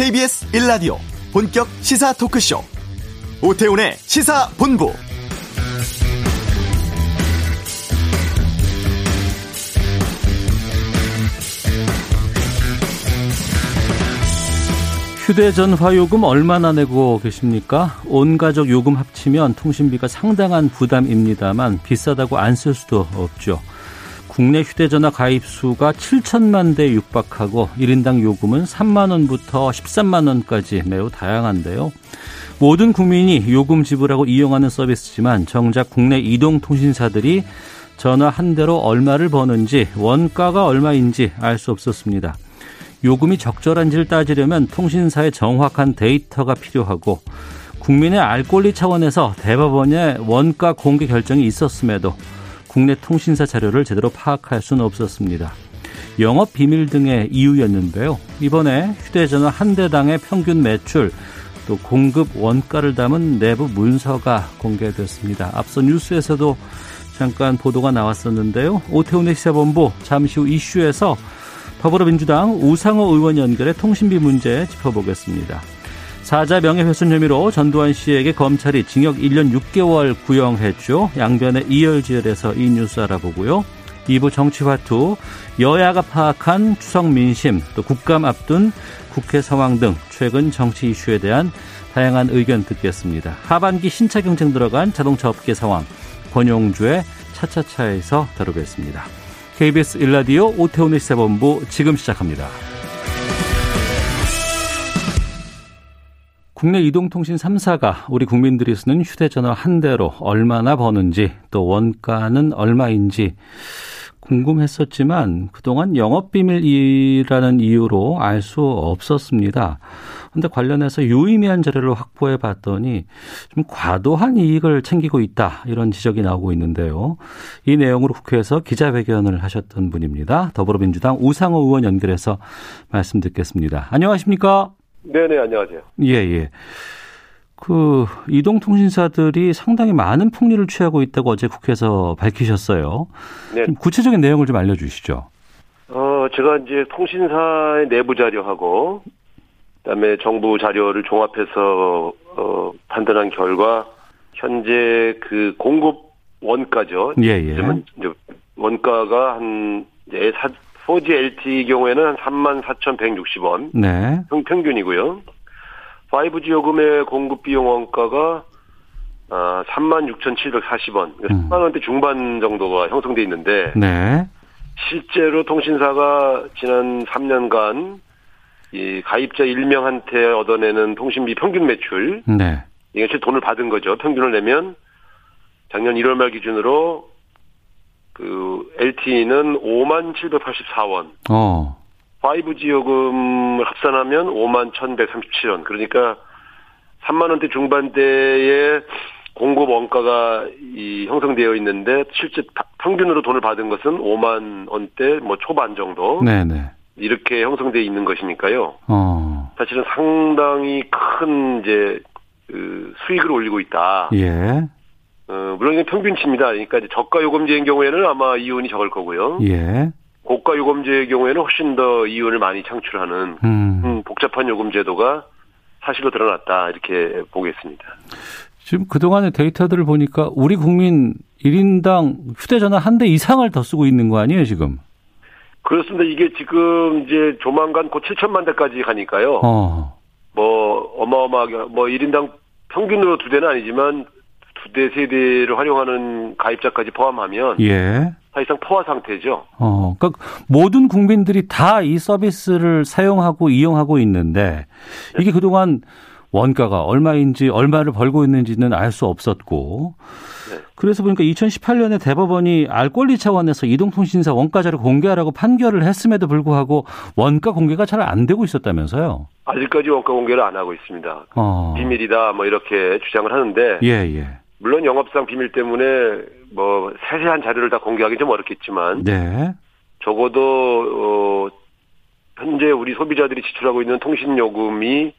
KBS 1라디오 본격 시사 토크쇼 오태훈의 시사본부 휴대전화 요금 얼마나 내고 계십니까? 온 가족 요금 합치면 통신비가 상당한 부담입니다만 비싸다고 안 쓸 수도 없죠. 국내 휴대전화 가입 수가 7천만 대 육박하고 1인당 요금은 3만 원부터 13만 원까지 매우 다양한데요. 모든 국민이 요금 지불하고 이용하는 서비스지만 정작 국내 이동통신사들이 전화 한 대로 얼마를 버는지 원가가 얼마인지 알 수 없었습니다. 요금이 적절한지를 따지려면 통신사의 정확한 데이터가 필요하고 국민의 알 권리 차원에서 대법원의 원가 공개 결정이 있었음에도 국내 통신사 자료를 제대로 파악할 수는 없었습니다. 영업 비밀 등의 이유였는데요. 이번에 휴대전화 한 대당의 평균 매출 또 공급 원가를 담은 내부 문서가 공개됐습니다. 앞서 뉴스에서도 잠깐 보도가 나왔었는데요. 오태훈의 시사본부 잠시 후 이슈에서 더불어민주당 우상호 의원 연결해 통신비 문제 짚어보겠습니다. 사자 명예훼손 혐의로 전두환 씨에게 검찰이 징역 1년 6개월 구형했죠. 양변의 이열지열에서 이 뉴스 알아보고요. 2부 정치화투, 여야가 파악한 추석 민심, 또 국감 앞둔 국회 상황 등 최근 정치 이슈에 대한 다양한 의견 듣겠습니다. 하반기 신차 경쟁 들어간 자동차 업계 상황, 권용주의 차차차에서 다루겠습니다. KBS 일라디오 오태훈의 시사본부 지금 시작합니다. 국내 이동통신 3사가 우리 국민들이 쓰는 휴대전화 한 대로 얼마나 버는지 또 원가는 얼마인지 궁금했었지만 그동안 영업비밀이라는 이유로 알 수 없었습니다. 그런데 관련해서 유의미한 자료를 확보해 봤더니 좀 과도한 이익을 챙기고 있다 이런 지적이 나오고 있는데요. 이 내용으로 국회에서 기자회견을 하셨던 분입니다. 더불어민주당 우상호 의원 연결해서 말씀 듣겠습니다. 안녕하십니까? 네네, 안녕하세요. 예, 예. 그 이동통신사들이 상당히 많은 폭리를 취하고 있다고 어제 국회에서 밝히셨어요. 네. 구체적인 내용을 좀 알려주시죠. 어, 제가 이제 통신사의 내부 자료하고 그다음에 정부 자료를 종합해서 어, 판단한 결과 현재 그 공급 원가죠. 예, 예. 원가가 한 이제 4G LTE 경우에는 한 3만 4,160원. 네. 평균이고요. 5G 요금의 공급 비용 원가가 아, 36,740원. 그러니까 음. 10만 원대 중반 정도가 형성돼 있는데 네. 실제로 통신사가 지난 3년간 이 가입자 1명한테 얻어내는 통신비 평균 매출 네. 이게 실 돈을 받은 거죠. 평균을 내면 작년 1월 말 기준으로 그 LTE는 5만 784원. 어. 5G 요금을 합산하면 5만 1,137원. 그러니까 3만 원대 중반대의 공급 원가가 이 형성되어 있는데 실제 평균으로 돈을 받은 것은 5만 원대 뭐 초반 정도. 네네. 이렇게 형성되어 있는 것이니까요. 어. 사실은 상당히 큰 이제 그 수익을 올리고 있다. 예. 어, 물론 이게 평균치입니다. 그러니까 이제 저가 요금제인 경우에는 아마 이윤이 적을 거고요. 예. 고가 요금제의 경우에는 훨씬 더 이윤을 많이 창출하는 음. 음, 복잡한 요금 제도가 사실로 드러났다 이렇게 보겠습니다. 지금 그동안의 데이터들을 보니까 우리 국민 1인당 휴대전화 한 대 이상을 더 쓰고 있는 거 아니에요, 지금? 그렇습니다. 이게 지금 이제 조만간 곧 7천만 대까지 가니까요. 어. 뭐 어마어마하게 뭐 1인당 평균으로 두 대는 아니지만 두 대, 세 대를 활용하는 가입자까지 포함하면 예. 사실상 포화 상태죠. 어, 그러니까 모든 국민들이 다 이 서비스를 사용하고 이용하고 있는데 이게 그동안 원가가 얼마인지 얼마를 벌고 있는지는 알 수 없었고 네. 그래서 보니까 2018년에 대법원이 알 권리 차원에서 이동통신사 원가자를 공개하라고 판결을 했음에도 불구하고 원가 공개가 잘 안 되고 있었다면서요? 아직까지 원가 공개를 안 하고 있습니다. 어. 비밀이다 뭐 이렇게 주장을 하는데 예, 예. 물론 영업상 비밀 때문에 뭐 세세한 자료를 다 공개하기 좀 어렵겠지만 네. 적어도 어 현재 우리 소비자들이 지출하고 있는 통신 요금이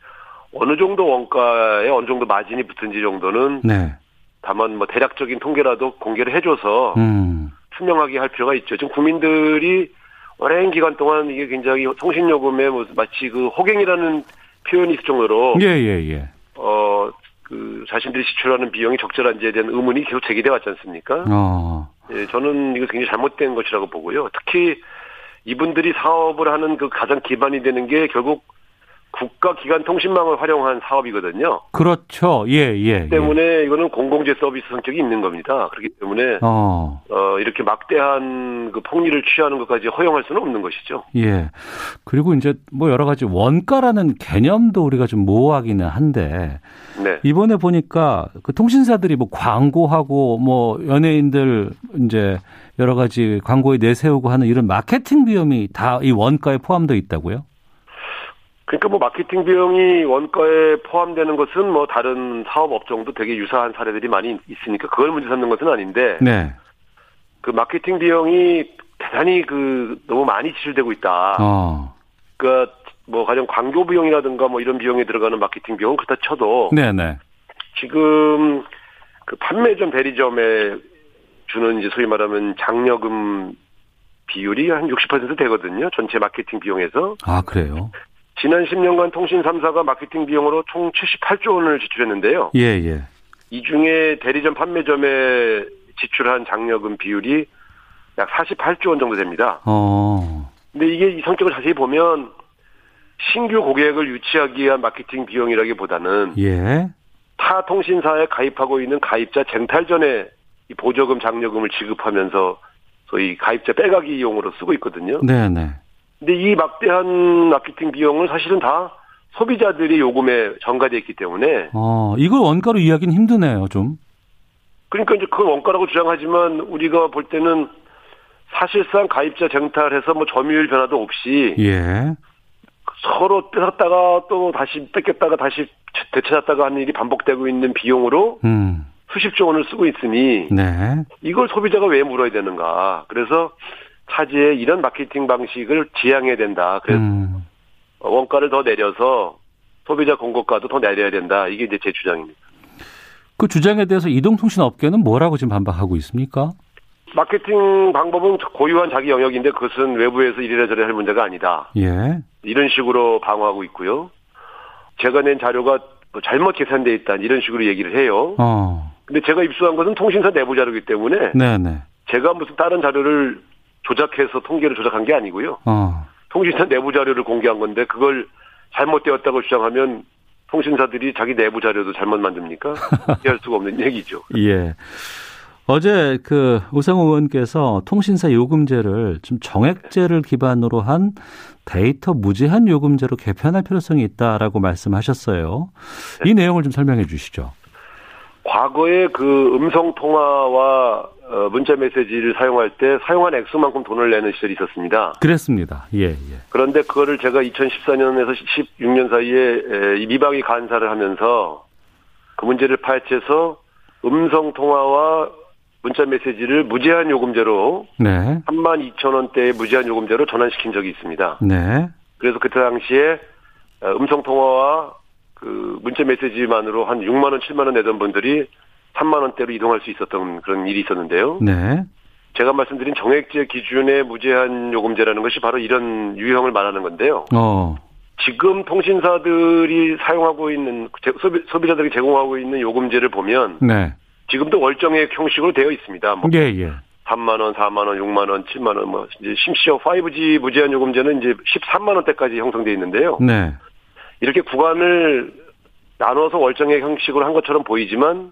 어느 정도 원가에 어느 정도 마진이 붙은지 정도는 네. 다만 뭐 대략적인 통계라도 공개를 해줘서 음. 투명하게 할 필요가 있죠. 지금 국민들이 오랜 기간 동안 이게 굉장히 통신 요금에 뭐 마치 그 호갱이라는 표현이 있을 정도로 예, 예, 예. 어, 그 자신들이 지출하는 비용이 적절한지에 대한 의문이 계속 제기돼 왔지 않습니까? 어. 예, 저는 이거 굉장히 잘못된 것이라고 보고요. 특히 이분들이 사업을 하는 그 가장 기반이 되는 게 결국 국가 기관 통신망을 활용한 사업이거든요. 그렇죠. 예, 예. 때문에 예. 이거는 공공재 서비스 성격이 있는 겁니다. 그렇기 때문에 어. 어, 이렇게 막대한 그 폭리를 취하는 것까지 허용할 수는 없는 것이죠. 예. 그리고 이제 뭐 여러 가지 원가라는 개념도 우리가 좀 모호하기는 한데 네. 이번에 보니까 그 통신사들이 뭐 광고하고 뭐 연예인들 이제 여러 가지 광고에 내세우고 하는 이런 마케팅 비용이 다 이 원가에 포함되어 있다고요? 그러니까 뭐 마케팅 비용이 원가에 포함되는 것은 뭐 다른 사업 업종도 되게 유사한 사례들이 많이 있으니까 그걸 문제 삼는 것은 아닌데 네. 그 마케팅 비용이 대단히 그 너무 많이 지출되고 있다. 어. 그러니까 뭐 가령 광고 비용이라든가 뭐 이런 비용에 들어가는 마케팅 비용은 그렇다 쳐도 네, 네. 지금 그 판매점 대리점에 주는 이제 소위 말하면 장려금 비율이 한 60% 되거든요. 전체 마케팅 비용에서. 아, 그래요. 지난 10년간 통신 3사가 마케팅 비용으로 총 78조 원을 지출했는데요. 예, 예. 이 중에 대리점 판매점에 지출한 장려금 비율이 약 48조 원 정도 됩니다. 어. 근데 이게 이 성격을 자세히 보면 신규 고객을 유치하기 위한 마케팅 비용이라기보다는 예. 타 통신사에 가입하고 있는 가입자 쟁탈 전에 이 보조금 장려금을 지급하면서 소위 가입자 빼가기 이용으로 쓰고 있거든요. 네, 네. 근데 이 막대한 마케팅 비용은 사실은 다 소비자들이 요금에 전가돼 있기 때문에 어, 이걸 원가로 이해하기는 힘드네요, 좀. 그러니까 이제 그걸 원가라고 주장하지만 우리가 볼 때는 사실상 가입자 쟁탈해서 뭐 점유율 변화도 없이 예. 서로 뺏었다가 또 다시 뺏겼다가 다시 되찾았다가 하는 일이 반복되고 있는 비용으로 음. 수십조 원을 쓰고 있으니 네. 이걸 소비자가 왜 물어야 되는가. 그래서 차지의 이런 마케팅 방식을 지양해야 된다. 그래서 음. 원가를 더 내려서 소비자 공급가도 더 내려야 된다. 이게 이제 제 주장입니다. 그 주장에 대해서 이동통신 업계는 뭐라고 지금 반박하고 있습니까? 마케팅 방법은 고유한 자기 영역인데 그것은 외부에서 이래저래 할 문제가 아니다. 예. 이런 식으로 방어하고 있고요. 제가 낸 자료가 뭐 잘못 계산돼 있다. 이런 식으로 얘기를 해요. 어. 근데 제가 입수한 것은 통신사 내부 자료이기 때문에 네, 네. 제가 무슨 다른 자료를 조작해서 통계를 조작한 게 아니고요. 어. 통신사 내부 자료를 공개한 건데 그걸 잘못되었다고 주장하면 통신사들이 자기 내부 자료도 잘못 만듭니까? 이해할 수가 없는 얘기죠. 예. 어제 그 우상호 의원께서 통신사 요금제를 좀 정액제를 기반으로 한 데이터 무제한 요금제로 개편할 필요성이 있다라고 말씀하셨어요. 이 내용을 좀 설명해 주시죠. 과거에 그 음성 통화와 어, 문자 메시지를 사용할 때 사용한 액수만큼 돈을 내는 시절이 있었습니다. 그랬습니다. 예, 예. 그런데 그거를 제가 2014년에서 16년 사이에 이 미방위 간사를 하면서 그 문제를 파헤쳐서 음성 통화와 문자 메시지를 무제한 요금제로 네. 3만 2천 원대의 무제한 요금제로 전환시킨 적이 있습니다. 네. 그래서 그때 당시에 음성 통화와 그 문자 메시지만으로 한 6만 원, 7만 원 내던 분들이 3만 원대로 이동할 수 있었던 그런 일이 있었는데요. 네. 제가 말씀드린 정액제 기준의 무제한 요금제라는 것이 바로 이런 유형을 말하는 건데요. 어. 지금 통신사들이 사용하고 있는 소비, 소비 자들이 제공하고 있는 요금제를 보면 네. 지금도 월정액 형식으로 되어 있습니다. 뭐 예, 예. 3만 원, 4만 원, 6만 원, 7만 원, 뭐 이제 심지어 5G 무제한 요금제는 이제 13만 원대까지 형성돼 있는데요. 네. 이렇게 구간을 나눠서 월정액 형식으로 한 것처럼 보이지만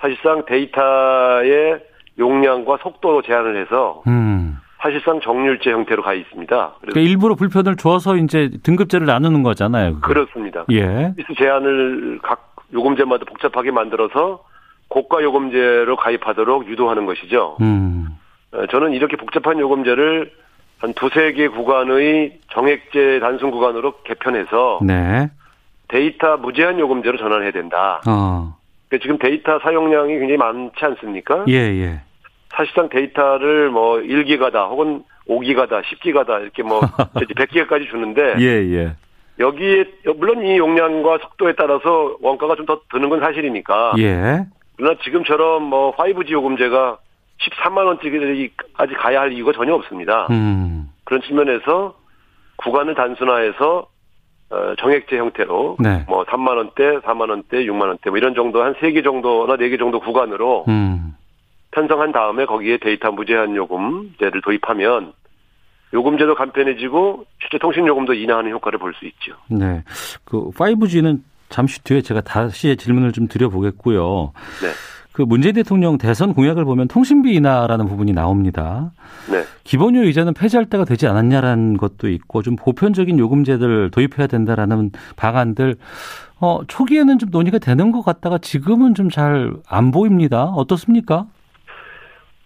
사실상 데이터의 용량과 속도로 제한을 해서 음. 사실상 정률제 형태로 가 있습니다. 그러니까 일부러 불편을 줘서 이제 등급제를 나누는 거잖아요. 그게. 그렇습니다. 예. 서비스 제한을 각 요금제마다 복잡하게 만들어서 고가 요금제로 가입하도록 유도하는 것이죠. 음. 어, 저는 이렇게 복잡한 요금제를 한 두세 개 구간의 정액제 단순 구간으로 개편해서 네. 데이터 무제한 요금제로 전환해야 된다. 어. 그러니까 지금 데이터 사용량이 굉장히 많지 않습니까? 예, 예. 사실상 데이터를 뭐 1기가다 혹은 5기가다 10기가다 이렇게 뭐 100기가까지 주는데 예, 예. 여기에 물론 이 용량과 속도에 따라서 원가가 좀 더 드는 건 사실이니까 예. 그러나 지금처럼 뭐 5G 요금제가 13만 원짜리까지 가야 할 이유가 전혀 없습니다. 음. 그런 측면에서 구간을 단순화해서 어, 정액제 형태로 네. 뭐 3만 원대, 4만 원대, 6만 원대 뭐 이런 정도 한 3개 정도나 4개 정도 구간으로 음. 편성한 다음에 거기에 데이터 무제한 요금제를 도입하면 요금제도 간편해지고 실제 통신 요금도 인하하는 효과를 볼 수 있죠. 네. 그 5G는 잠시 뒤에 제가 다시 질문을 좀 드려보겠고요. 네. 그 문재인 대통령 대선 공약을 보면 통신비 인하라는 부분이 나옵니다. 네. 기본료 이자는 폐지할 때가 되지 않았냐라는 것도 있고 좀 보편적인 요금제들 도입해야 된다라는 방안들 어 초기에는 좀 논의가 되는 것 같다가 지금은 좀 잘 안 보입니다. 어떻습니까?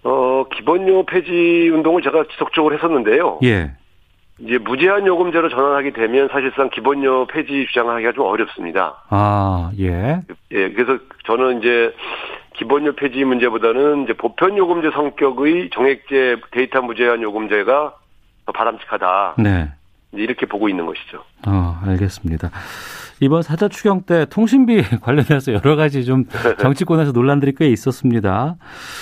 어, 기본료 폐지 운동을 제가 지속적으로 했었는데요. 예. 이제 무제한 요금제로 전환하게 되면 사실상 기본료 폐지 주장하기가 좀 어렵습니다. 아, 예. 예, 그래서 저는 이제 기본료 폐지 문제보다는 이제 보편 요금제 성격의 정액제 데이터 무제한 요금제가 더 바람직하다. 네. 이렇게 보고 있는 것이죠. 어, 알겠습니다. 이번 사자 추경 때 통신비 관련해서 여러 가지 좀 정치권에서 논란들이 꽤 있었습니다.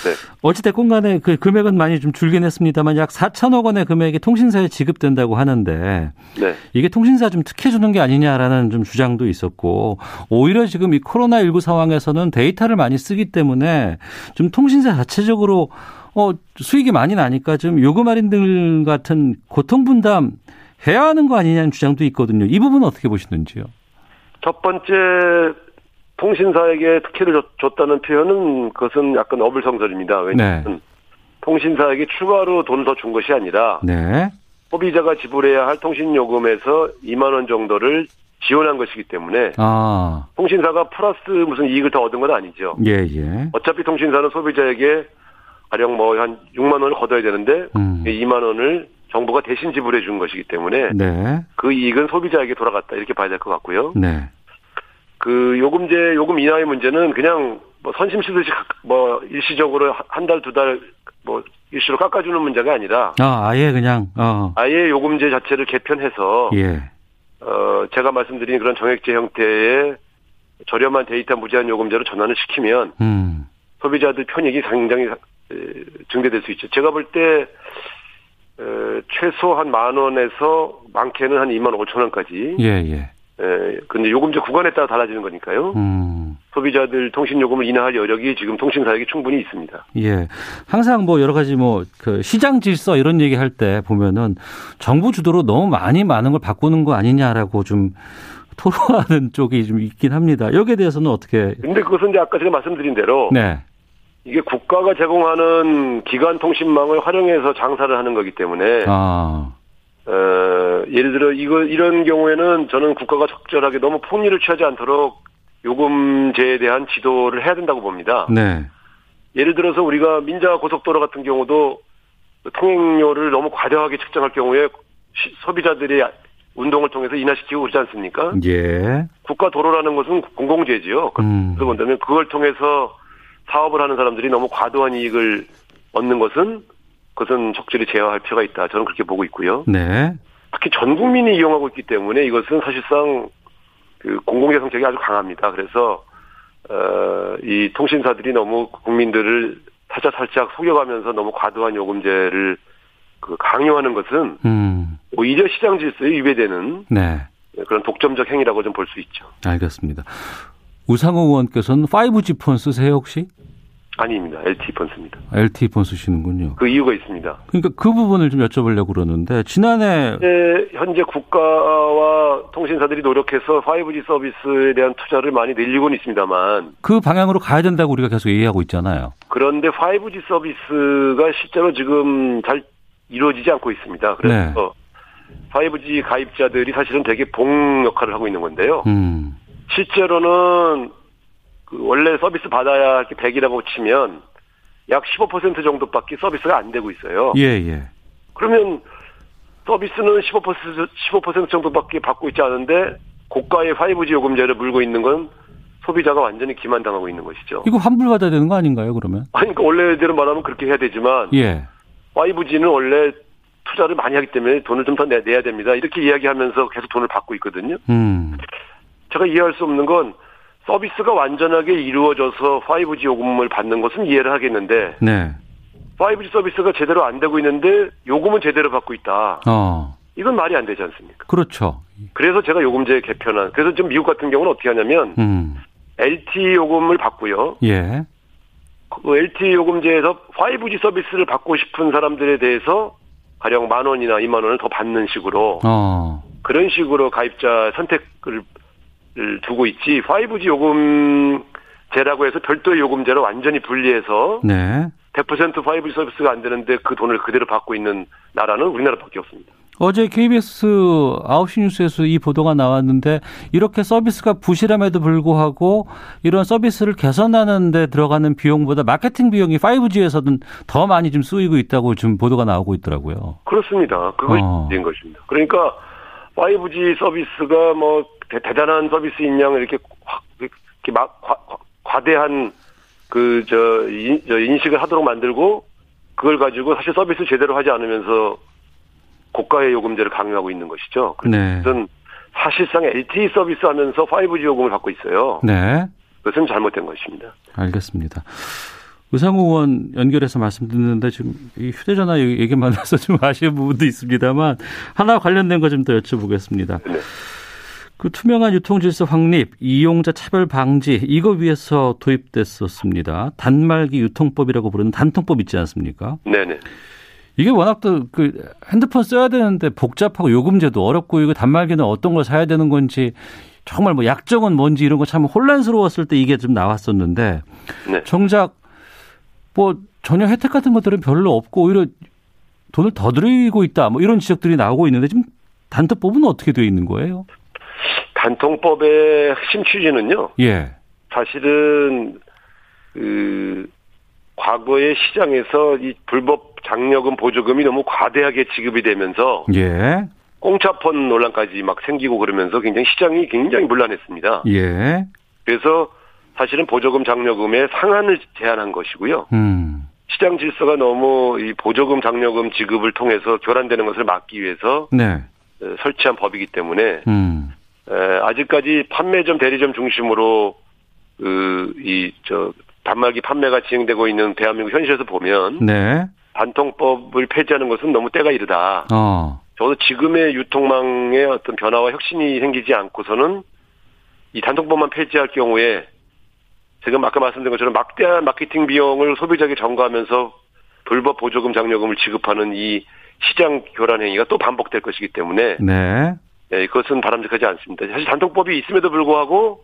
네. 어찌됐건 간에 그 금액은 많이 좀 줄긴 했습니다만 약 4천억 원의 금액이 통신사에 지급된다고 하는데 네. 이게 통신사 좀 특혜 주는 게 아니냐라는 좀 주장도 있었고 오히려 지금 이 코로나19 상황에서는 데이터를 많이 쓰기 때문에 좀 통신사 자체적으로 어, 수익이 많이 나니까 좀 요금 할인들 같은 고통 분담 해야 하는 거 아니냐는 주장도 있거든요. 이 부분은 어떻게 보시는지요? 첫 번째 통신사에게 특혜를 줬, 줬다는 표현은 그것은 약간 어불성설입니다. 왜냐하면 통신사에게 추가로 돈을 더 준 것이 아니라 네. 소비자가 지불해야 할 통신요금에서 2만 원 정도를 지원한 것이기 때문에 아, 통신사가 플러스 무슨 이익을 더 얻은 건 아니죠. 예, 예. 어차피 통신사는 소비자에게 가령 뭐 한 6만 원을 걷어야 되는데 음. 2만 원을 정부가 대신 지불해 준 것이기 때문에 네. 그 이익은 소비자에게 돌아갔다 이렇게 봐야 될 것 같고요. 네. 그 요금제 요금 인하의 문제는 그냥 뭐 선심 쓰듯이 각- 뭐 일시적으로 한 달 두 달 뭐 일시로 깎아주는 문제가 아니라 아, 아예 그냥, 어, 아예 요금제 자체를 개편해서 예. 어 제가 말씀드린 그런 정액제 형태의 저렴한 데이터 무제한 요금제로 전환을 시키면 음. 소비자들 편익이 상당히 에, 증대될 수 있죠. 제가 볼때 최소 한 만 원에서 많게는 한 2만 5천 원까지. 예, 예. 에, 근데 요금제 구간에 따라 달라지는 거니까요. 음. 소비자들 통신 요금을 인하할 여력이 지금 통신사에게 충분히 있습니다. 예. 항상 뭐 여러 가지 뭐 그 시장 질서 이런 얘기 할 때 보면은 정부 주도로 너무 많이 많은 걸 바꾸는 거 아니냐라고 좀 토로하는 쪽이 좀 있긴 합니다. 여기에 대해서는 어떻게 근데 그것은 이제 아까 제가 말씀드린 대로 네. 이게 국가가 제공하는 기관 통신망을 활용해서 장사를 하는 거기 때문에 아. 어, 예를 들어 이거 이런 경우에는 저는 국가가 적절하게 너무 폭리를 취하지 않도록 요금제에 대한 지도를 해야 된다고 봅니다. 네. 예를 들어서 우리가 민자 고속도로 같은 경우도 통행료를 너무 과다하게 측정할 경우에 시- 소비자들이 운동을 통해서 인하시키고 그러지 않습니까? 예. 국가 도로라는 것은 공공재지요. 음. 그래서 본다면 그걸 통해서 사업을 하는 사람들이 너무 과도한 이익을 얻는 것은 그것은 적절히 제어할 필요가 있다. 저는 그렇게 보고 있고요. 네. 특히 전 국민이 이용하고 있기 때문에 이것은 사실상 그 공공재 성격이 아주 강합니다. 그래서 어, 이 통신사들이 너무 국민들을 살짝 살짝 속여가면서 너무 과도한 요금제를 그 강요하는 것은 음. 오히려 시장 질서에 위배되는 네. 그런 독점적 행위라고 좀 볼 수 있죠. 알겠습니다. 우상호 의원께서는 5G 폰 쓰세요, 혹시? 아닙니다. LTE 폰습니다. LTE 폰 쓰시는군요. 그 이유가 있습니다. 그러니까 그 부분을 좀 여쭤보려고 그러는데 지난해 현재, 현재 국가와 통신사들이 노력해서 5G 서비스에 대한 투자를 많이 늘리고는 있습니다만 그 방향으로 가야 된다고 우리가 계속 얘기하고 있잖아요. 그런데 5G 서비스가 실제로 지금 잘 이루어지지 않고 있습니다. 그래서 5G 가입자들이 사실은 되게 봉 역할을 하고 있는 건데요. 음. 실제로는 그 원래 서비스 받아야 할게 100이라고 치면 약 15% 정도밖에 서비스가 안 되고 있어요. 예, 예. 그러면 서비스는 15% 15% 정도밖에 받고 있지 않은데 고가의 5G 요금제를 물고 있는 건 소비자가 완전히 기만당하고 있는 것이죠. 이거 환불받아야 되는 거 아닌가요, 그러면? 아니, 그러니까 원래대로 말하면 그렇게 해야 되지만 예. 5G는 원래 투자를 많이 하기 때문에 돈을 좀 더 내야 됩니다. 이렇게 이야기하면서 계속 돈을 받고 있거든요. 음. 제가 이해할 수 없는 건 서비스가 완전하게 이루어져서 5G 요금을 받는 것은 이해를 하겠는데 네. 5G 서비스가 제대로 안 되고 있는데 요금은 제대로 받고 있다. 어. 이건 말이 안 되지 않습니까? 그렇죠. 그래서 제가 요금제 개편한 그래서 좀 미국 같은 경우는 어떻게 하냐면 음. LTE 요금을 받고요. 예. 그 LTE 요금제에서 5G 서비스를 받고 싶은 사람들에 대해서 가령 만 원이나 2만 원을 더 받는 식으로 어. 그런 식으로 가입자 선택을 두고 있지 5G 요금제라고 해서 별도의 요금제를 완전히 분리해서 네. 100% 5G 서비스가 안 되는데 그 돈을 그대로 받고 있는 나라는 우리나라밖에 없습니다. 어제 KBS 9시 뉴스에서 이 보도가 나왔는데 이렇게 서비스가 부실함에도 불구하고 이런 서비스를 개선하는 데 들어가는 비용보다 마케팅 비용이 5G에서는 더 많이 좀 쓰이고 있다고 지금 보도가 나오고 있더라고요. 그렇습니다. 그것이 어. 된 것입니다. 그러니까 5G 서비스가 뭐 대, 단한 서비스인 양 이렇게 확 이렇게 막 과, 과대한 그저 인식을 하도록 만들고 그걸 가지고 사실 서비스 제대로 하지 않으면서 고가의 요금제를 강요하고 있는 것이죠. 네. 그것은 사실상 LTE 서비스 하면서 5G 요금을 받고 있어요. 네. 그것은 잘못된 것입니다. 알겠습니다. 의상호 의원 연결해서 말씀 듣는데 지금 이 휴대전화 얘기만 해서 좀 아쉬운 부분도 있습니다만 하나 관련된 거 좀 더 여쭤보겠습니다. 네. 그 투명한 유통질서 확립, 이용자 차별 방지 이거 위해서 도입됐었습니다. 단말기 유통법이라고 부르는 단통법 있지 않습니까? 네네. 이게 워낙 또 그 핸드폰 써야 되는데 복잡하고 요금제도 어렵고 이거 단말기는 어떤 걸 사야 되는 건지 정말 뭐 약정은 뭔지 이런 거 참 혼란스러웠을 때 이게 좀 나왔었는데 네. 정작 뭐 전혀 혜택 같은 것들은 별로 없고 오히려 돈을 더 들이고 있다 뭐 이런 지적들이 나오고 있는데 지금 단통법은 어떻게 되어 있는 거예요? 단통법의 핵심 취지는요. 예. 사실은 그 과거의 시장에서 이 불법 장려금 보조금이 너무 과대하게 지급이 되면서 예. 공짜폰 논란까지 막 생기고 그러면서 굉장히 시장이 굉장히 문란했습니다. 예. 그래서 사실은 보조금 장려금의 상한을 제한한 것이고요. 음. 시장 질서가 너무 이 보조금 장려금 지급을 통해서 교란되는 것을 막기 위해서 네. 어, 설치한 법이기 때문에 음. 에, 아직까지 판매점 대리점 중심으로 그 이 저 단말기 판매가 진행되고 있는 대한민국 현실에서 보면 네. 단통법을 폐지하는 것은 너무 때가 이르다. 어. 저도 지금의 유통망에 어떤 변화와 혁신이 생기지 않고서는 이 단통법만 폐지할 경우에 지금 아까 말씀드린 것처럼 막대한 마케팅 비용을 소비자에게 전가하면서 불법 보조금 장려금을 지급하는 이 시장 교란 행위가 또 반복될 것이기 때문에 네. 예, 그것은 바람직하지 않습니다. 사실 단통법이 있음에도 불구하고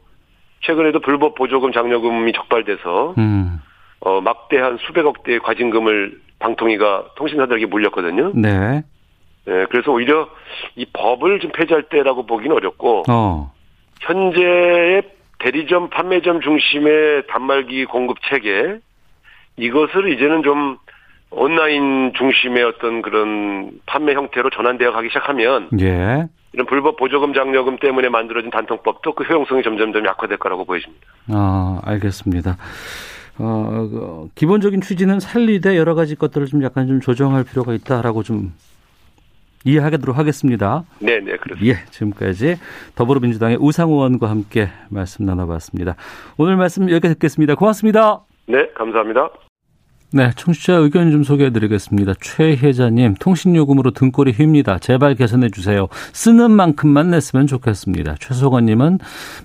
최근에도 불법 보조금 장려금이 적발돼서 음. 어, 막대한 수백억 대의 과징금을 방통위가 통신사들에게 물렸거든요. 네. 예, 그래서 오히려 이 법을 좀 폐지할 때라고 보기는 어렵고 어. 현재의 대리점 판매점 중심의 단말기 공급 체계 이것을 이제는 좀 온라인 중심의 어떤 그런 판매 형태로 전환되어 가기 시작하면 예. 이런 불법 보조금 장려금 때문에 만들어진 단통법도 그 효용성이 점점점 약화될 거라고 보여집니다. 아, 알겠습니다. 어, 그 기본적인 취지는 살리되 여러 가지 것들을 좀 약간 좀 조정할 필요가 있다라고 좀 이해하도록 하겠습니다. 네, 네, 그렇습니다. 예, 지금까지 더불어민주당의 우상호 의원과 함께 말씀 나눠봤습니다. 오늘 말씀 여기까지 듣겠습니다. 고맙습니다. 네, 감사합니다. 네, 청취자 의견 좀 소개해드리겠습니다. 최혜자님, 통신요금으로 등골이 휩니다. 제발 개선해 주세요. 쓰는 만큼만 냈으면 좋겠습니다. 최소건님은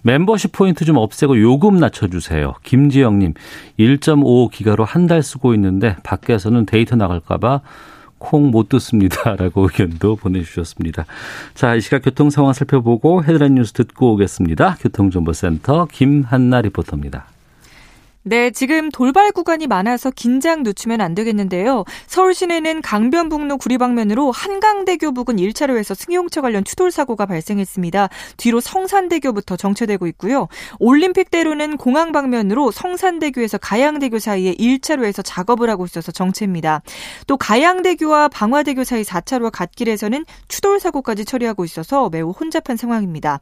멤버십 포인트 좀 없애고 요금 낮춰주세요. 김지영님, 1.5기가로 한 달 쓰고 있는데 밖에서는 데이터 나갈까봐 콩 못 듣습니다. 라고 의견도 보내주셨습니다. 자, 이 시각 교통 상황 살펴보고 헤드라인 뉴스 듣고 오겠습니다. 교통정보센터 김한나 리포터입니다. 네, 지금 돌발 구간이 많아서 긴장 늦추면 안 되겠는데요. 서울 시내는 강변북로 구리 방면으로 한강대교 부근 1차로에서 승용차 관련 추돌 사고가 발생했습니다. 뒤로 성산대교부터 정체되고 있고요. 올림픽대로는 공항 방면으로 성산대교에서 가양대교 사이에 1차로에서 작업을 하고 있어서 정체입니다. 또 가양대교와 방화대교 사이 4차로와 갓길에서는 추돌 사고까지 처리하고 있어서 매우 혼잡한 상황입니다.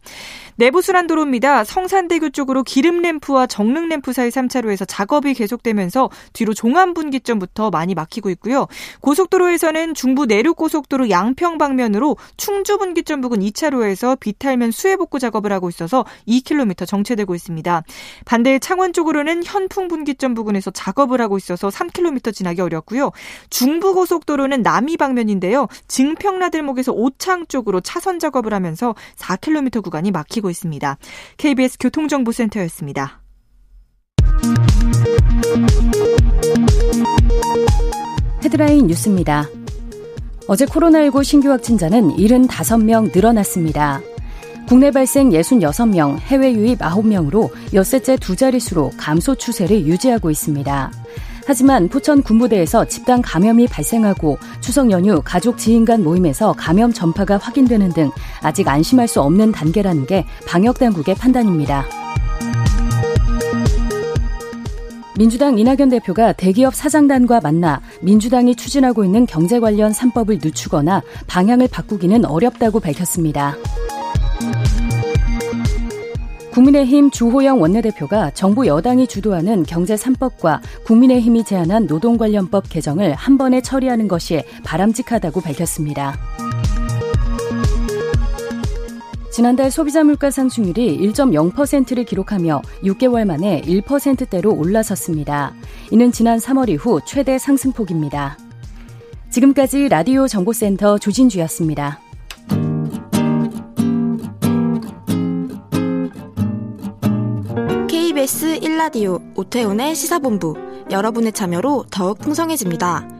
내부순환도로입니다. 성산대교 쪽으로 기름램프와 정릉램프 사이 3차로 에 1차로에서 작업이 계속되면서 뒤로 종암분기점부터 많이 막히고 있고요. 고속도로에서는 중부 내륙고속도로 양평 방면으로 충주분기점 부근 2차로에서 비탈면 수해 복구 작업을 하고 있어서 2km 정체되고 있습니다. 반대 창원 쪽으로는 현풍분기점 부근에서 작업을 하고 있어서 3km 지나기 어렵고요. 중부고속도로는 남이 방면인데요. 증평나들목에서 오창 쪽으로 차선 작업을 하면서 4km 구간이 막히고 있습니다. KBS 교통정보센터였습니다. 헤드라인 뉴스입니다. 어제 코로나19 신규 확진자는 75명 늘어났습니다. 국내 발생 66명, 해외 유입 9명으로 엿새째 두 자릿수로 감소 추세를 유지하고 있습니다. 하지만 포천 군부대에서 집단 감염이 발생하고 추석 연휴 가족 지인 간 모임에서 감염 전파가 확인되는 등 아직 안심할 수 없는 단계라는 게 방역 당국의 판단입니다. 민주당 이낙연 대표가 대기업 사장단과 만나 민주당이 추진하고 있는 경제 관련 3법을 늦추거나 방향을 바꾸기는 어렵다고 밝혔습니다. 국민의힘 주호영 원내대표가 정부 여당이 주도하는 경제 3법과 국민의힘이 제안한 노동 관련법 개정을 한 번에 처리하는 것이 바람직하다고 밝혔습니다. 지난달 소비자 물가 상승률이 1.0%를 기록하며 6개월 만에 1%대로 올라섰습니다. 이는 지난 3월 이후 최대 상승폭입니다. 지금까지 라디오 정보센터 조진주였습니다. KBS 1라디오 오태훈의 시사본부 여러분의 참여로 더욱 풍성해집니다.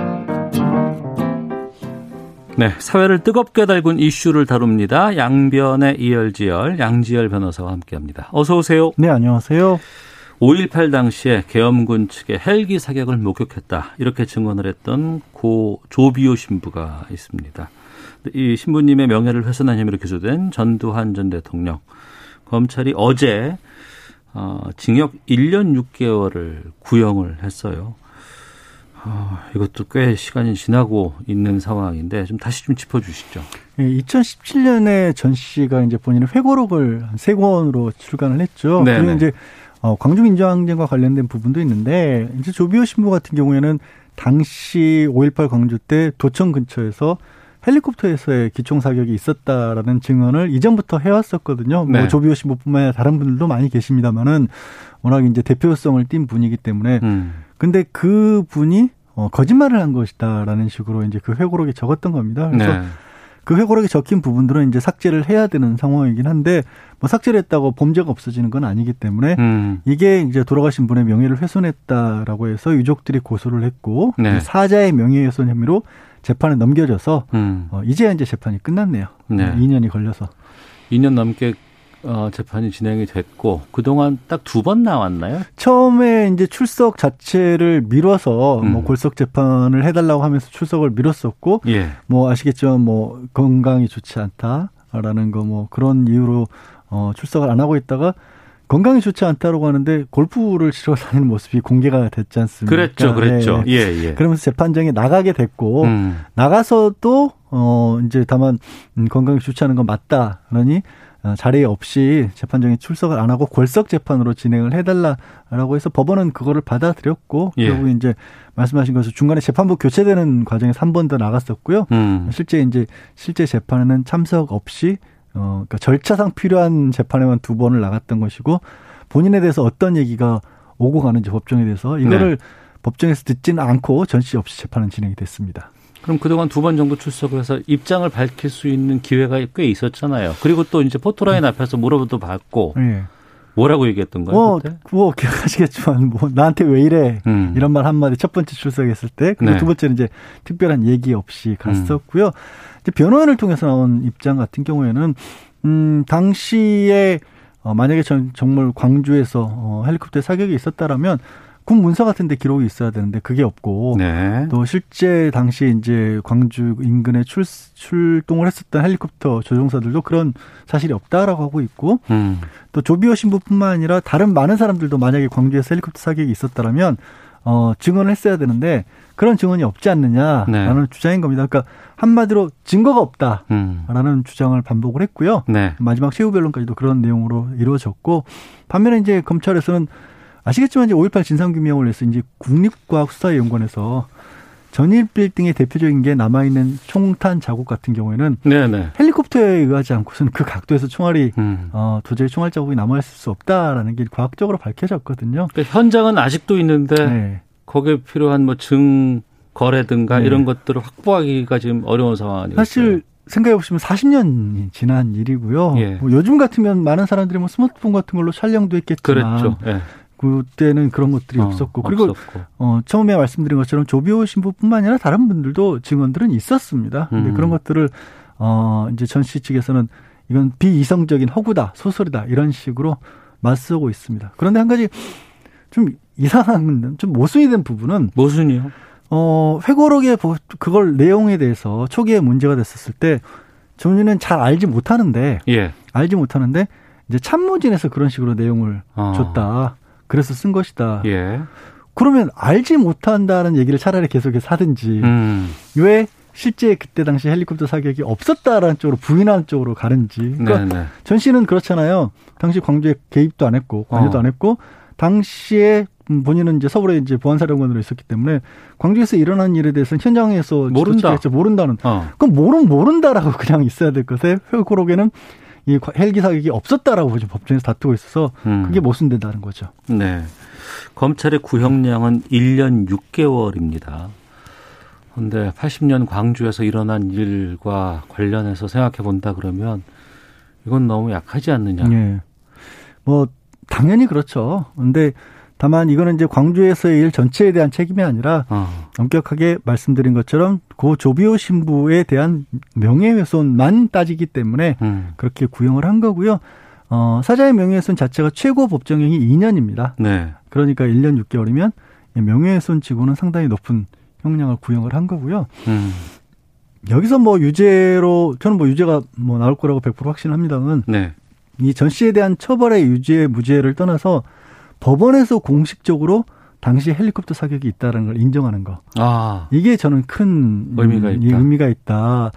네, 사회를 뜨겁게 달군 이슈를 다룹니다. 양변의 이열지열, 양지열 변호사와 함께합니다. 어서 오세요. 네, 안녕하세요. 5.18 당시에 계엄군 측의 헬기 사격을 목격했다. 이렇게 증언을 했던 고 조비오 신부가 있습니다. 이 신부님의 명예를 훼손한 혐의로 기소된 전두환 전 대통령. 검찰이 어제 어, 징역 1년 6개월을 구형을 했어요. 아, 이것도 꽤 시간이 지나고 있는 상황인데 좀 다시 좀 짚어주시죠. 예, 2017년에 전 씨가 이제 본인의 회고록을 세 권으로 출간을 했죠. 네네. 그리고 이제 어, 광주 민주항쟁과 관련된 부분도 있는데 이제 조비오 신부 같은 경우에는 당시 5.18 광주 때 도청 근처에서 헬리콥터에서의 기총 사격이 있었다라는 증언을 이전부터 해왔었거든요. 뭐 네. 뭐 조비오 신부뿐만 아니라 다른 분들도 많이 계십니다만은 워낙 이제 대표성을 띈 분이기 때문에 음. 근데 그 분이 어, 거짓말을 한 것이다라는 식으로 이제 그 회고록에 적었던 겁니다. 그래서 네. 그 회고록에 적힌 부분들은 이제 삭제를 해야 되는 상황이긴 한데 뭐 삭제를 했다고 범죄가 없어지는 건 아니기 때문에 음. 이게 이제 돌아가신 분의 명예를 훼손했다라고 해서 유족들이 고소를 했고 네. 사자의 명예훼손 혐의로 재판에 넘겨져서 음. 어, 이제야 이제 재판이 끝났네요. 네. 2년이 걸려서. 2년 넘게 어, 재판이 진행이 됐고 그동안 딱 두 번 나왔나요? 처음에 이제 출석 자체를 미뤄서 뭐 음. 뭐 골석 재판을 해달라고 하면서 출석을 미뤘었고, 예. 뭐 아시겠지만 뭐 건강이 좋지 않다라는 거 뭐 그런 이유로 어, 출석을 안 하고 있다가 건강이 좋지 않다라고 하는데 골프를 치러 다니는 모습이 공개가 됐지 않습니까? 그랬죠, 그랬죠. 네. 예, 예. 그러면서 재판장에 나가게 됐고 음. 나가서도 어 이제 다만 음, 건강이 좋지 않은 건 맞다. 그러니 어, 자리에 없이 재판장에 출석을 안 하고 골석 재판으로 진행을 해달라라고 해서 법원은 그거를 받아들였고 예. 결국 이제 말씀하신 것처럼 중간에 재판부 교체되는 과정에서 한 번 더 나갔었고요. 음. 실제 이제 실제 재판에는 참석 없이 어 그러니까 절차상 필요한 재판에만 두 번을 나갔던 것이고 본인에 대해서 어떤 얘기가 오고 가는지 법정에 대해서 이거를 네. 법정에서 듣지는 않고 전시 없이 재판은 진행이 됐습니다. 그럼 그동안 두 번 정도 출석을 해서 입장을 밝힐 수 있는 기회가 꽤 있었잖아요. 그리고 또 이제 포토라인 앞에서 물어보도 받고 네. 뭐라고 얘기했던 거예요? 뭐, 그때? 뭐 기억하시겠지만 뭐 나한테 왜 이래 음. 이런 말 한마디 첫 번째 출석했을 때 그리고 네. 두 번째는 이제 특별한 얘기 없이 갔었고요. 음. 이제 변호인을 통해서 나온 입장 같은 경우에는 음 당시에 어 만약에 전, 정말 광주에서 어 헬리콥터 사격이 있었다라면 군 문서 같은데 기록이 있어야 되는데 그게 없고 네. 또 실제 당시 이제 광주 인근에 출, 출동을 했었던 헬리콥터 조종사들도 그런 사실이 없다라고 하고 있고 음. 또 조비오 신부뿐만 아니라 다른 많은 사람들도 만약에 광주에서 헬리콥터 사격이 있었다면 어, 증언을 했어야 되는데 그런 증언이 없지 않느냐라는 네. 주장인 겁니다. 그러니까 한마디로 증거가 없다라는 음. 주장을 반복을 했고요. 네. 마지막 최후 변론까지도 그런 내용으로 이루어졌고 반면에 이제 검찰에서는 아시겠지만 이제 5.18 진상규명을 해서 이제 국립과학수사연구원에서 전일 빌딩의 대표적인 게 남아있는 총탄 자국 같은 경우에는 네네. 헬리콥터에 의하지 않고서는 그 각도에서 총알이 음. 어, 도저히 총알 자국이 남아있을 수 없다라는 게 과학적으로 밝혀졌거든요. 그러니까 현장은 아직도 있는데 네. 거기에 필요한 뭐 증거래든가 네. 이런 것들을 확보하기가 지금 어려운 상황 아니에요? 사실 생각해 보시면 40년이 지난 일이고요. 예. 뭐 요즘 같으면 많은 사람들이 뭐 스마트폰 같은 걸로 촬영도 했겠지만 그렇죠. 예. 그때는 그런 것들이 어, 없었고 그리고 없었고. 어 처음에 말씀드린 것처럼 조비오 신부뿐만 아니라 다른 분들도 증언들은 있었습니다. 근데 음. 그런 것들을 어 이제 전 씨 측에서는 이건 비이성적인 허구다, 소설이다 이런 식으로 맞서고 있습니다. 그런데 한 가지 좀 이상한 좀 모순이 된 부분은 모순이요? 어 회고록의 그걸 내용에 대해서 초기에 문제가 됐었을 때 정유는 잘 알지 못하는데 예. 알지 못하는데 이제 참모진에서 그런 식으로 내용을 어. 줬다. 그래서 쓴 것이다. 예. 그러면 알지 못한다는 얘기를 차라리 계속해서 하든지 음. 왜 실제 그때 당시 헬리콥터 사격이 없었다라는 쪽으로 부인하는 쪽으로 가는지. 그러니까 네네. 네. 전 씨는 그렇잖아요. 당시 광주에 개입도 안 했고 관여도 어. 안 했고 당시에 본인은 이제 서울에 이제 보안사령관으로 있었기 때문에 광주에서 일어난 일에 대해서는 현장에서 모른다. 모른다는. 어. 그럼 모른 모른다라고 그냥 있어야 될 것에 회고록에는 이 헬기 사격이 없었다라고 지금 법정에서 다투고 있어서 음. 그게 모순된다는 거죠. 네. 검찰의 구형량은 1년 6개월입니다. 그런데 80년 광주에서 일어난 일과 관련해서 생각해 본다 그러면 이건 너무 약하지 않느냐. 네. 뭐 당연히 그렇죠. 근데 다만 이거는 이제 광주에서의 일 전체에 대한 책임이 아니라 어. 엄격하게 말씀드린 것처럼 고 조비오 신부에 대한 명예훼손만 따지기 때문에 음. 그렇게 구형을 한 거고요. 어, 사자의 명예훼손 자체가 최고 법정형이 2년입니다. 네. 그러니까 1년 6개월이면 명예훼손 치고는 상당히 높은 형량을 구형을 한 거고요. 음. 여기서 뭐 유죄로 저는 뭐 유죄가 뭐 나올 거라고 100% 확신합니다만 네. 이전 씨에 대한 처벌의 유죄 무죄를 떠나서 법원에서 공식적으로 당시 헬리콥터 사격이 있다는 걸 인정하는 거. 아. 이게 저는 큰 의미가 있다. 의미가 있다.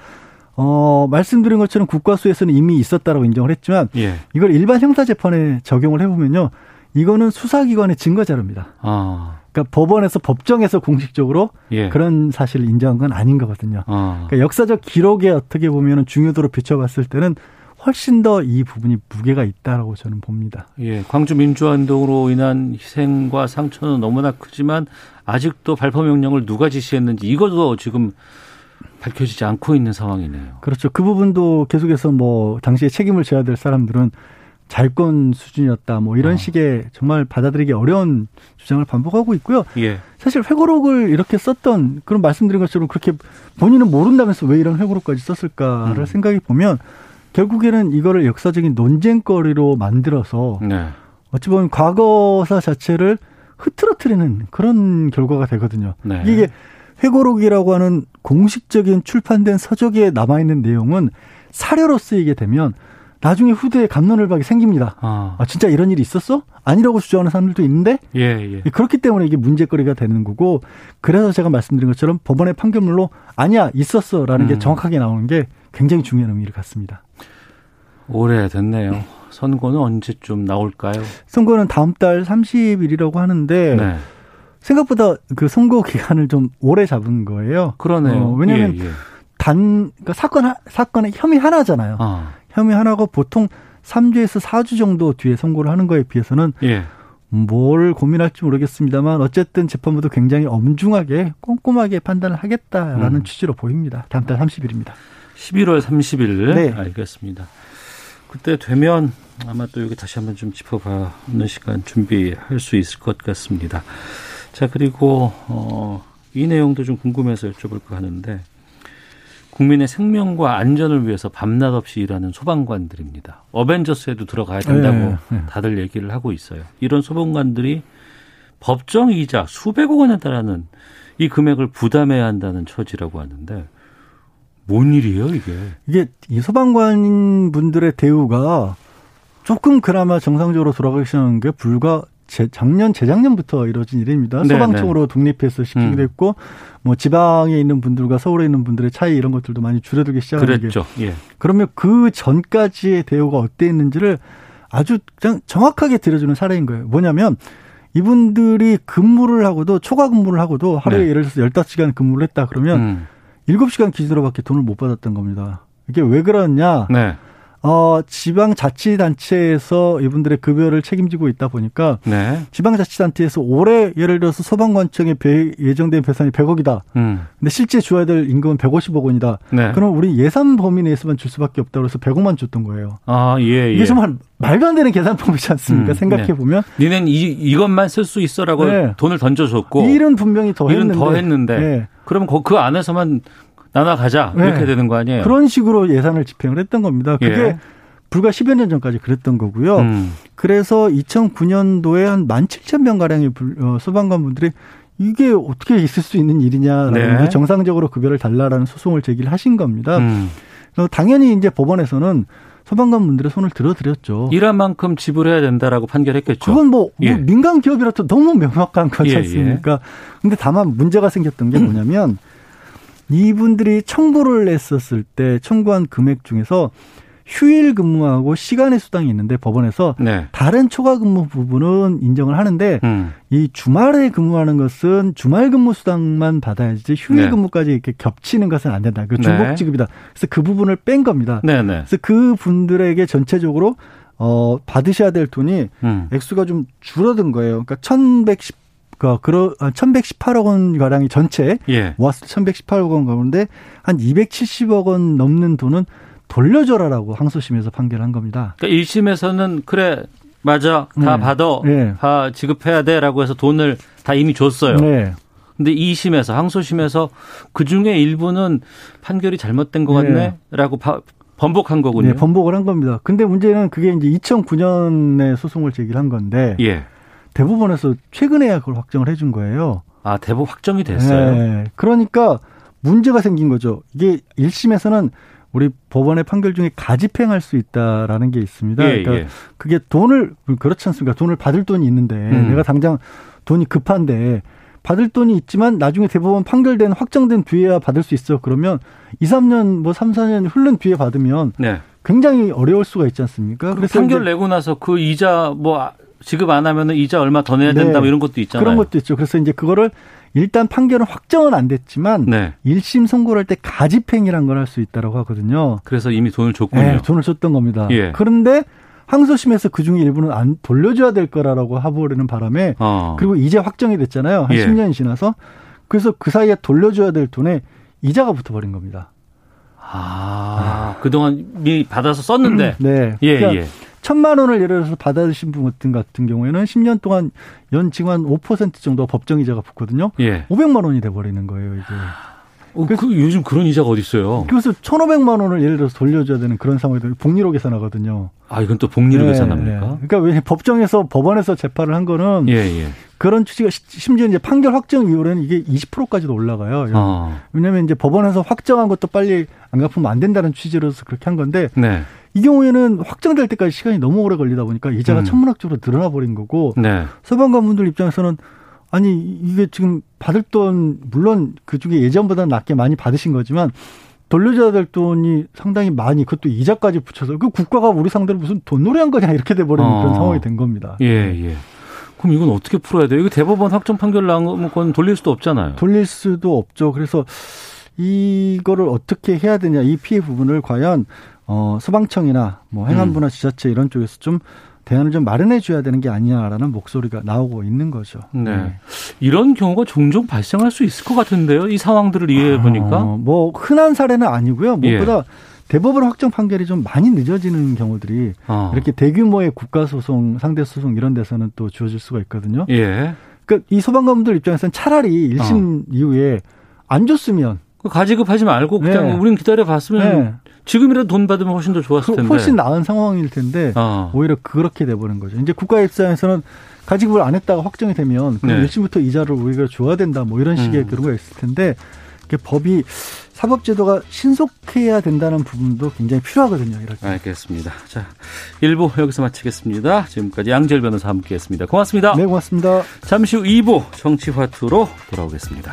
어, 말씀드린 것처럼 국과수에서는 이미 있었다라고 인정을 했지만 예. 이걸 일반 형사 재판에 적용을 해 보면요. 이거는 수사기관의 증거 자료입니다. 아. 그러니까 법원에서 법정에서 공식적으로 예. 그런 사실을 인정한 건 아닌 거거든요. 아. 그러니까 역사적 기록에 어떻게 보면 중요도로 비춰봤을 때는 훨씬 더 이 부분이 무게가 있다라고 저는 봅니다. 예, 광주 민주화운동으로 인한 희생과 상처는 너무나 크지만 아직도 발포 명령을 누가 지시했는지 이것도 지금 밝혀지지 않고 있는 상황이네요. 그렇죠. 그 부분도 계속해서 뭐 당시에 책임을 져야 될 사람들은 잘권 수준이었다. 뭐 이런 어. 식의 정말 받아들이기 어려운 주장을 반복하고 있고요. 예. 사실 회고록을 이렇게 썼던 그런 말씀드린 것처럼 그렇게 본인은 모른다면서 왜 이런 회고록까지 썼을까를 음. 생각해 보면 결국에는 이거를 역사적인 논쟁거리로 만들어서 네. 어찌 보면 과거사 자체를 흐트러트리는 그런 결과가 되거든요. 네. 이게 회고록이라고 하는 공식적인 출판된 서적에 남아있는 내용은 사료로 쓰이게 되면 나중에 후대에 감론을박이 생깁니다. 아. 아. 진짜 이런 일이 있었어? 아니라고 주장하는 사람들도 있는데 예, 예. 그렇기 때문에 이게 문제거리가 되는 거고 그래서 제가 말씀드린 것처럼 법원의 판결문로 아니야 있었어라는 음. 게 정확하게 나오는 게 굉장히 중요한 의미를 갖습니다. 오래됐네요. 선거는 언제쯤 나올까요? 선거는 다음 달 30일이라고 하는데 네. 생각보다 그 선거 기간을 좀 오래 잡은 거예요. 그러네요. 어, 왜냐하면 예, 예. 단 그러니까 사건 사건의 혐의 하나잖아요. 아. 혐의 하나가 보통 3주에서 4주 정도 뒤에 선고를 하는 거에 비해서는 예. 뭘 고민할지 모르겠습니다만 어쨌든 재판부도 굉장히 엄중하게 꼼꼼하게 판단을 하겠다라는 음. 취지로 보입니다. 다음 달 30일입니다. 11월 30일 네. 알겠습니다. 그때 되면 아마 또 여기 다시 한번 좀 짚어봐는 시간 준비할 수 있을 것 같습니다. 자 그리고 어, 이 내용도 좀 궁금해서 여쭤볼까 하는데 국민의 생명과 안전을 위해서 밤낮 없이 일하는 소방관들입니다. 어벤져스에도 들어가야 된다고 네, 네. 다들 얘기를 하고 있어요. 이런 소방관들이 법정 이자 수백억 원에 달하는 이 금액을 부담해야 한다는 처지라고 하는데 뭔 일이에요, 이게? 이게 이 소방관 분들의 대우가 조금 그나마 정상적으로 돌아가시는 게 불과 재, 작년 재작년부터 이루어진 일입니다. 네, 소방청으로 네. 독립해서 시키기도 음. 했고 뭐 지방에 있는 분들과 서울에 있는 분들의 차이 이런 것들도 많이 줄어들기 시작한. 게. 예. 그러면 그 전까지의 대우가 어땠는지를 아주 그냥 정확하게 들여주는 사례인 거예요. 뭐냐면 이분들이 근무를 하고도 초과 근무를 하고도 하루에 네. 예를 들어서 15시간 근무를 했다 그러면 음. 7시간 기준으로밖에 돈을 못 받았던 겁니다. 이게 왜 그러냐? 네. 어, 지방자치단체에서 이분들의 급여를 책임지고 있다 보니까 네. 지방자치단체에서 올해 예를 들어서 소방관청에 배, 예정된 배산이 100억이다. 음. 근데 실제 줘야 될 임금은 150억 원이다. 네. 그럼 우리 예산 범위 내에서만 줄 수밖에 없다 그래서 100억만 줬던 거예요. 아, 예, 예. 이게 정말 말도 안 되는 계산법이지 않습니까? 음, 생각해 네. 보면. 니는 이, 이것만 쓸 수 있어라고 네. 돈을 던져줬고. 일은 분명히 더 일은 했는데. 더 했는데. 네. 그러면 그 안에서만 나눠 가자 이렇게 네. 되는 거 아니에요? 그런 식으로 예산을 집행을 했던 겁니다. 그게 예. 불과 10여 년 전까지 그랬던 거고요. 음. 그래서 2009년도에 한 17,000명 가량의 어, 소방관 분들이 이게 어떻게 있을 수 있는 일이냐라는 네. 정상적으로 급여를 달라라는 소송을 제기를 하신 겁니다. 음. 당연히 이제 법원에서는 소방관 분들의 손을 들어드렸죠. 일한 만큼 지불해야 된다라고 판결했겠죠. 그건 뭐, 뭐 예. 민간 기업이라도 너무 명확한 거지 예, 않습니까? 예. 근데 다만 문제가 생겼던 게 뭐냐면 이분들이 청구를 냈었을 때 청구한 금액 중에서 휴일 근무하고 시간의 수당이 있는데 법원에서 네. 다른 초과 근무 부분은 인정을 하는데 음. 이 주말에 근무하는 것은 주말 근무 수당만 받아야지 휴일 네. 근무까지 이렇게 겹치는 것은 안 된다. 그 중복 네. 지급이다. 그래서 그 부분을 뺀 겁니다. 네, 네. 그래서 그 분들에게 전체적으로 어 받으셔야 될 돈이 음. 액수가 좀 줄어든 거예요. 그러니까 1110 그러니까 그러 1118억 원 가량이 전체 예. 모았을 때 1118억 원 가운데 한 270억 원 넘는 돈은 돌려줘라라고 항소심에서 판결한 겁니다. 그러니까 1심에서는 그래 맞아 다 네. 받아 네. 다 지급해야 돼라고 해서 돈을 다 이미 줬어요. 네. 근데 2심에서 항소심에서 그 중에 일부는 판결이 잘못된 것 네. 같네라고 번복한 거군요. 네, 번복을 한 겁니다. 근데 문제는 그게 이제 2009년에 소송을 제기를 한 건데 예. 대법원에서 최근에야 그걸 확정을 해준 거예요. 아, 대법 확정이 됐어요. 네. 그러니까 문제가 생긴 거죠. 이게 1심에서는 우리 법원의 판결 중에 가집행할 수 있다라는 게 있습니다. 예, 그러니까 예. 그게 돈을 그렇지 않습니까? 돈을 받을 돈이 있는데 음. 내가 당장 돈이 급한데 받을 돈이 있지만 나중에 대법원 판결된 확정된 뒤에야 받을 수 있어. 그러면 2, 3년 뭐 3, 4년 흐른 뒤에 받으면 네. 굉장히 어려울 수가 있지 않습니까? 그래서 판결 내고 나서 그 이자 뭐 지급 안 하면은 이자 얼마 더 내야 된다 네. 뭐 이런 것도 있잖아요. 그런 것도 있죠. 그래서 이제 그거를 일단 판결은 확정은 안 됐지만 네. 1심 선고를 할 때 가집행이란 걸 할 수 있다라고 하거든요. 그래서 이미 돈을 줬군요. 네, 돈을 줬던 겁니다. 예. 그런데 항소심에서 그 중에 일부는 안 돌려줘야 될 거라고 하버리는 바람에 어. 그리고 이제 확정이 됐잖아요. 한 예. 10년이 지나서 그래서 그 사이에 돌려줘야 될 돈에 이자가 붙어버린 겁니다. 아, 아. 그동안 미 받아서 썼는데. 네. 예, 그러니까 예. 천만 원을 예를 들어서 받아주신 분 같은 같은 경우에는 10년 동안 연징 한5% 정도 법정 이자가 붙거든요. 예. 500만 원이 돼 버리는 거예요, 이게. 어, 그 요즘 그런 이자가 어디 있어요? 그래서 1,500만 원을 예를 들어서 돌려줘야 되는 그런 상황이 되면 복리로 계산하거든요. 아, 이건 또 복리로 네, 계산합니까? 네. 그러니까 왜 법정에서 법원에서 재판을 한 거는 예, 예. 그런 취지가 심지어 이제 판결 확정 이후로는 이게 20%까지도 올라가요. 어. 왜냐하면 이제 법원에서 확정한 것도 빨리 안 갚으면 안 된다는 취지로서 그렇게 한 건데 네. 이 경우에는 확정될 때까지 시간이 너무 오래 걸리다 보니까 이자가 음. 천문학적으로 늘어나 버린 거고 네. 소방관분들 입장에서는 아니 이게 지금 받을 돈 물론 그중에 예전보다 낮게 많이 받으신 거지만 돌려줘야 될 돈이 상당히 많이 그것도 이자까지 붙여서 그 국가가 우리 상대로 무슨 돈놀이한 거냐 이렇게 돼버리는 어. 그런 상황이 된 겁니다. 예 예. 그럼 이건 어떻게 풀어야 돼요? 이거 대법원 확정 판결 나온 건 돌릴 수도 없잖아요. 돌릴 수도 없죠. 그래서 이거를 어떻게 해야 되냐 이 피해 부분을 과연 어, 소방청이나 뭐 행안부나 음. 지자체 이런 쪽에서 좀 대안을 좀 마련해 줘야 되는 게 아니냐라는 목소리가 나오고 있는 거죠. 네. 네. 이런 경우가 종종 발생할 수 있을 것 같은데요. 이 상황들을 이해해 보니까. 어, 뭐 흔한 사례는 아니고요. 무엇보다 예. 대법원 확정 판결이 좀 많이 늦어지는 경우들이 어. 이렇게 대규모의 국가 소송, 상대 소송 이런 데서는 또 주어질 수가 있거든요. 예. 그러니까 이 소방관분들 입장에서는 차라리 1심 어. 이후에 안 줬으면 그 가지급하지 말고 그냥 네. 우린 기다려 봤으면 네. 지금이라도 돈 받으면 훨씬 더 좋았을 텐데. 훨씬 나은 상황일 텐데 어. 오히려 그렇게 돼버린 거죠. 이제 국가 입장에서는 가지급을 안 했다가 확정이 되면 그럼 네. 일시부터 이자를 오히려 줘야 된다 뭐 이런 식의 음. 그런 거 있을 텐데 법이 사법제도가 신속해야 된다는 부분도 굉장히 필요하거든요. 이렇게. 알겠습니다. 자, 1부 여기서 마치겠습니다. 지금까지 양재열 변호사 함께했습니다. 고맙습니다. 네, 고맙습니다. 잠시 후 2부 정치화투로 돌아오겠습니다.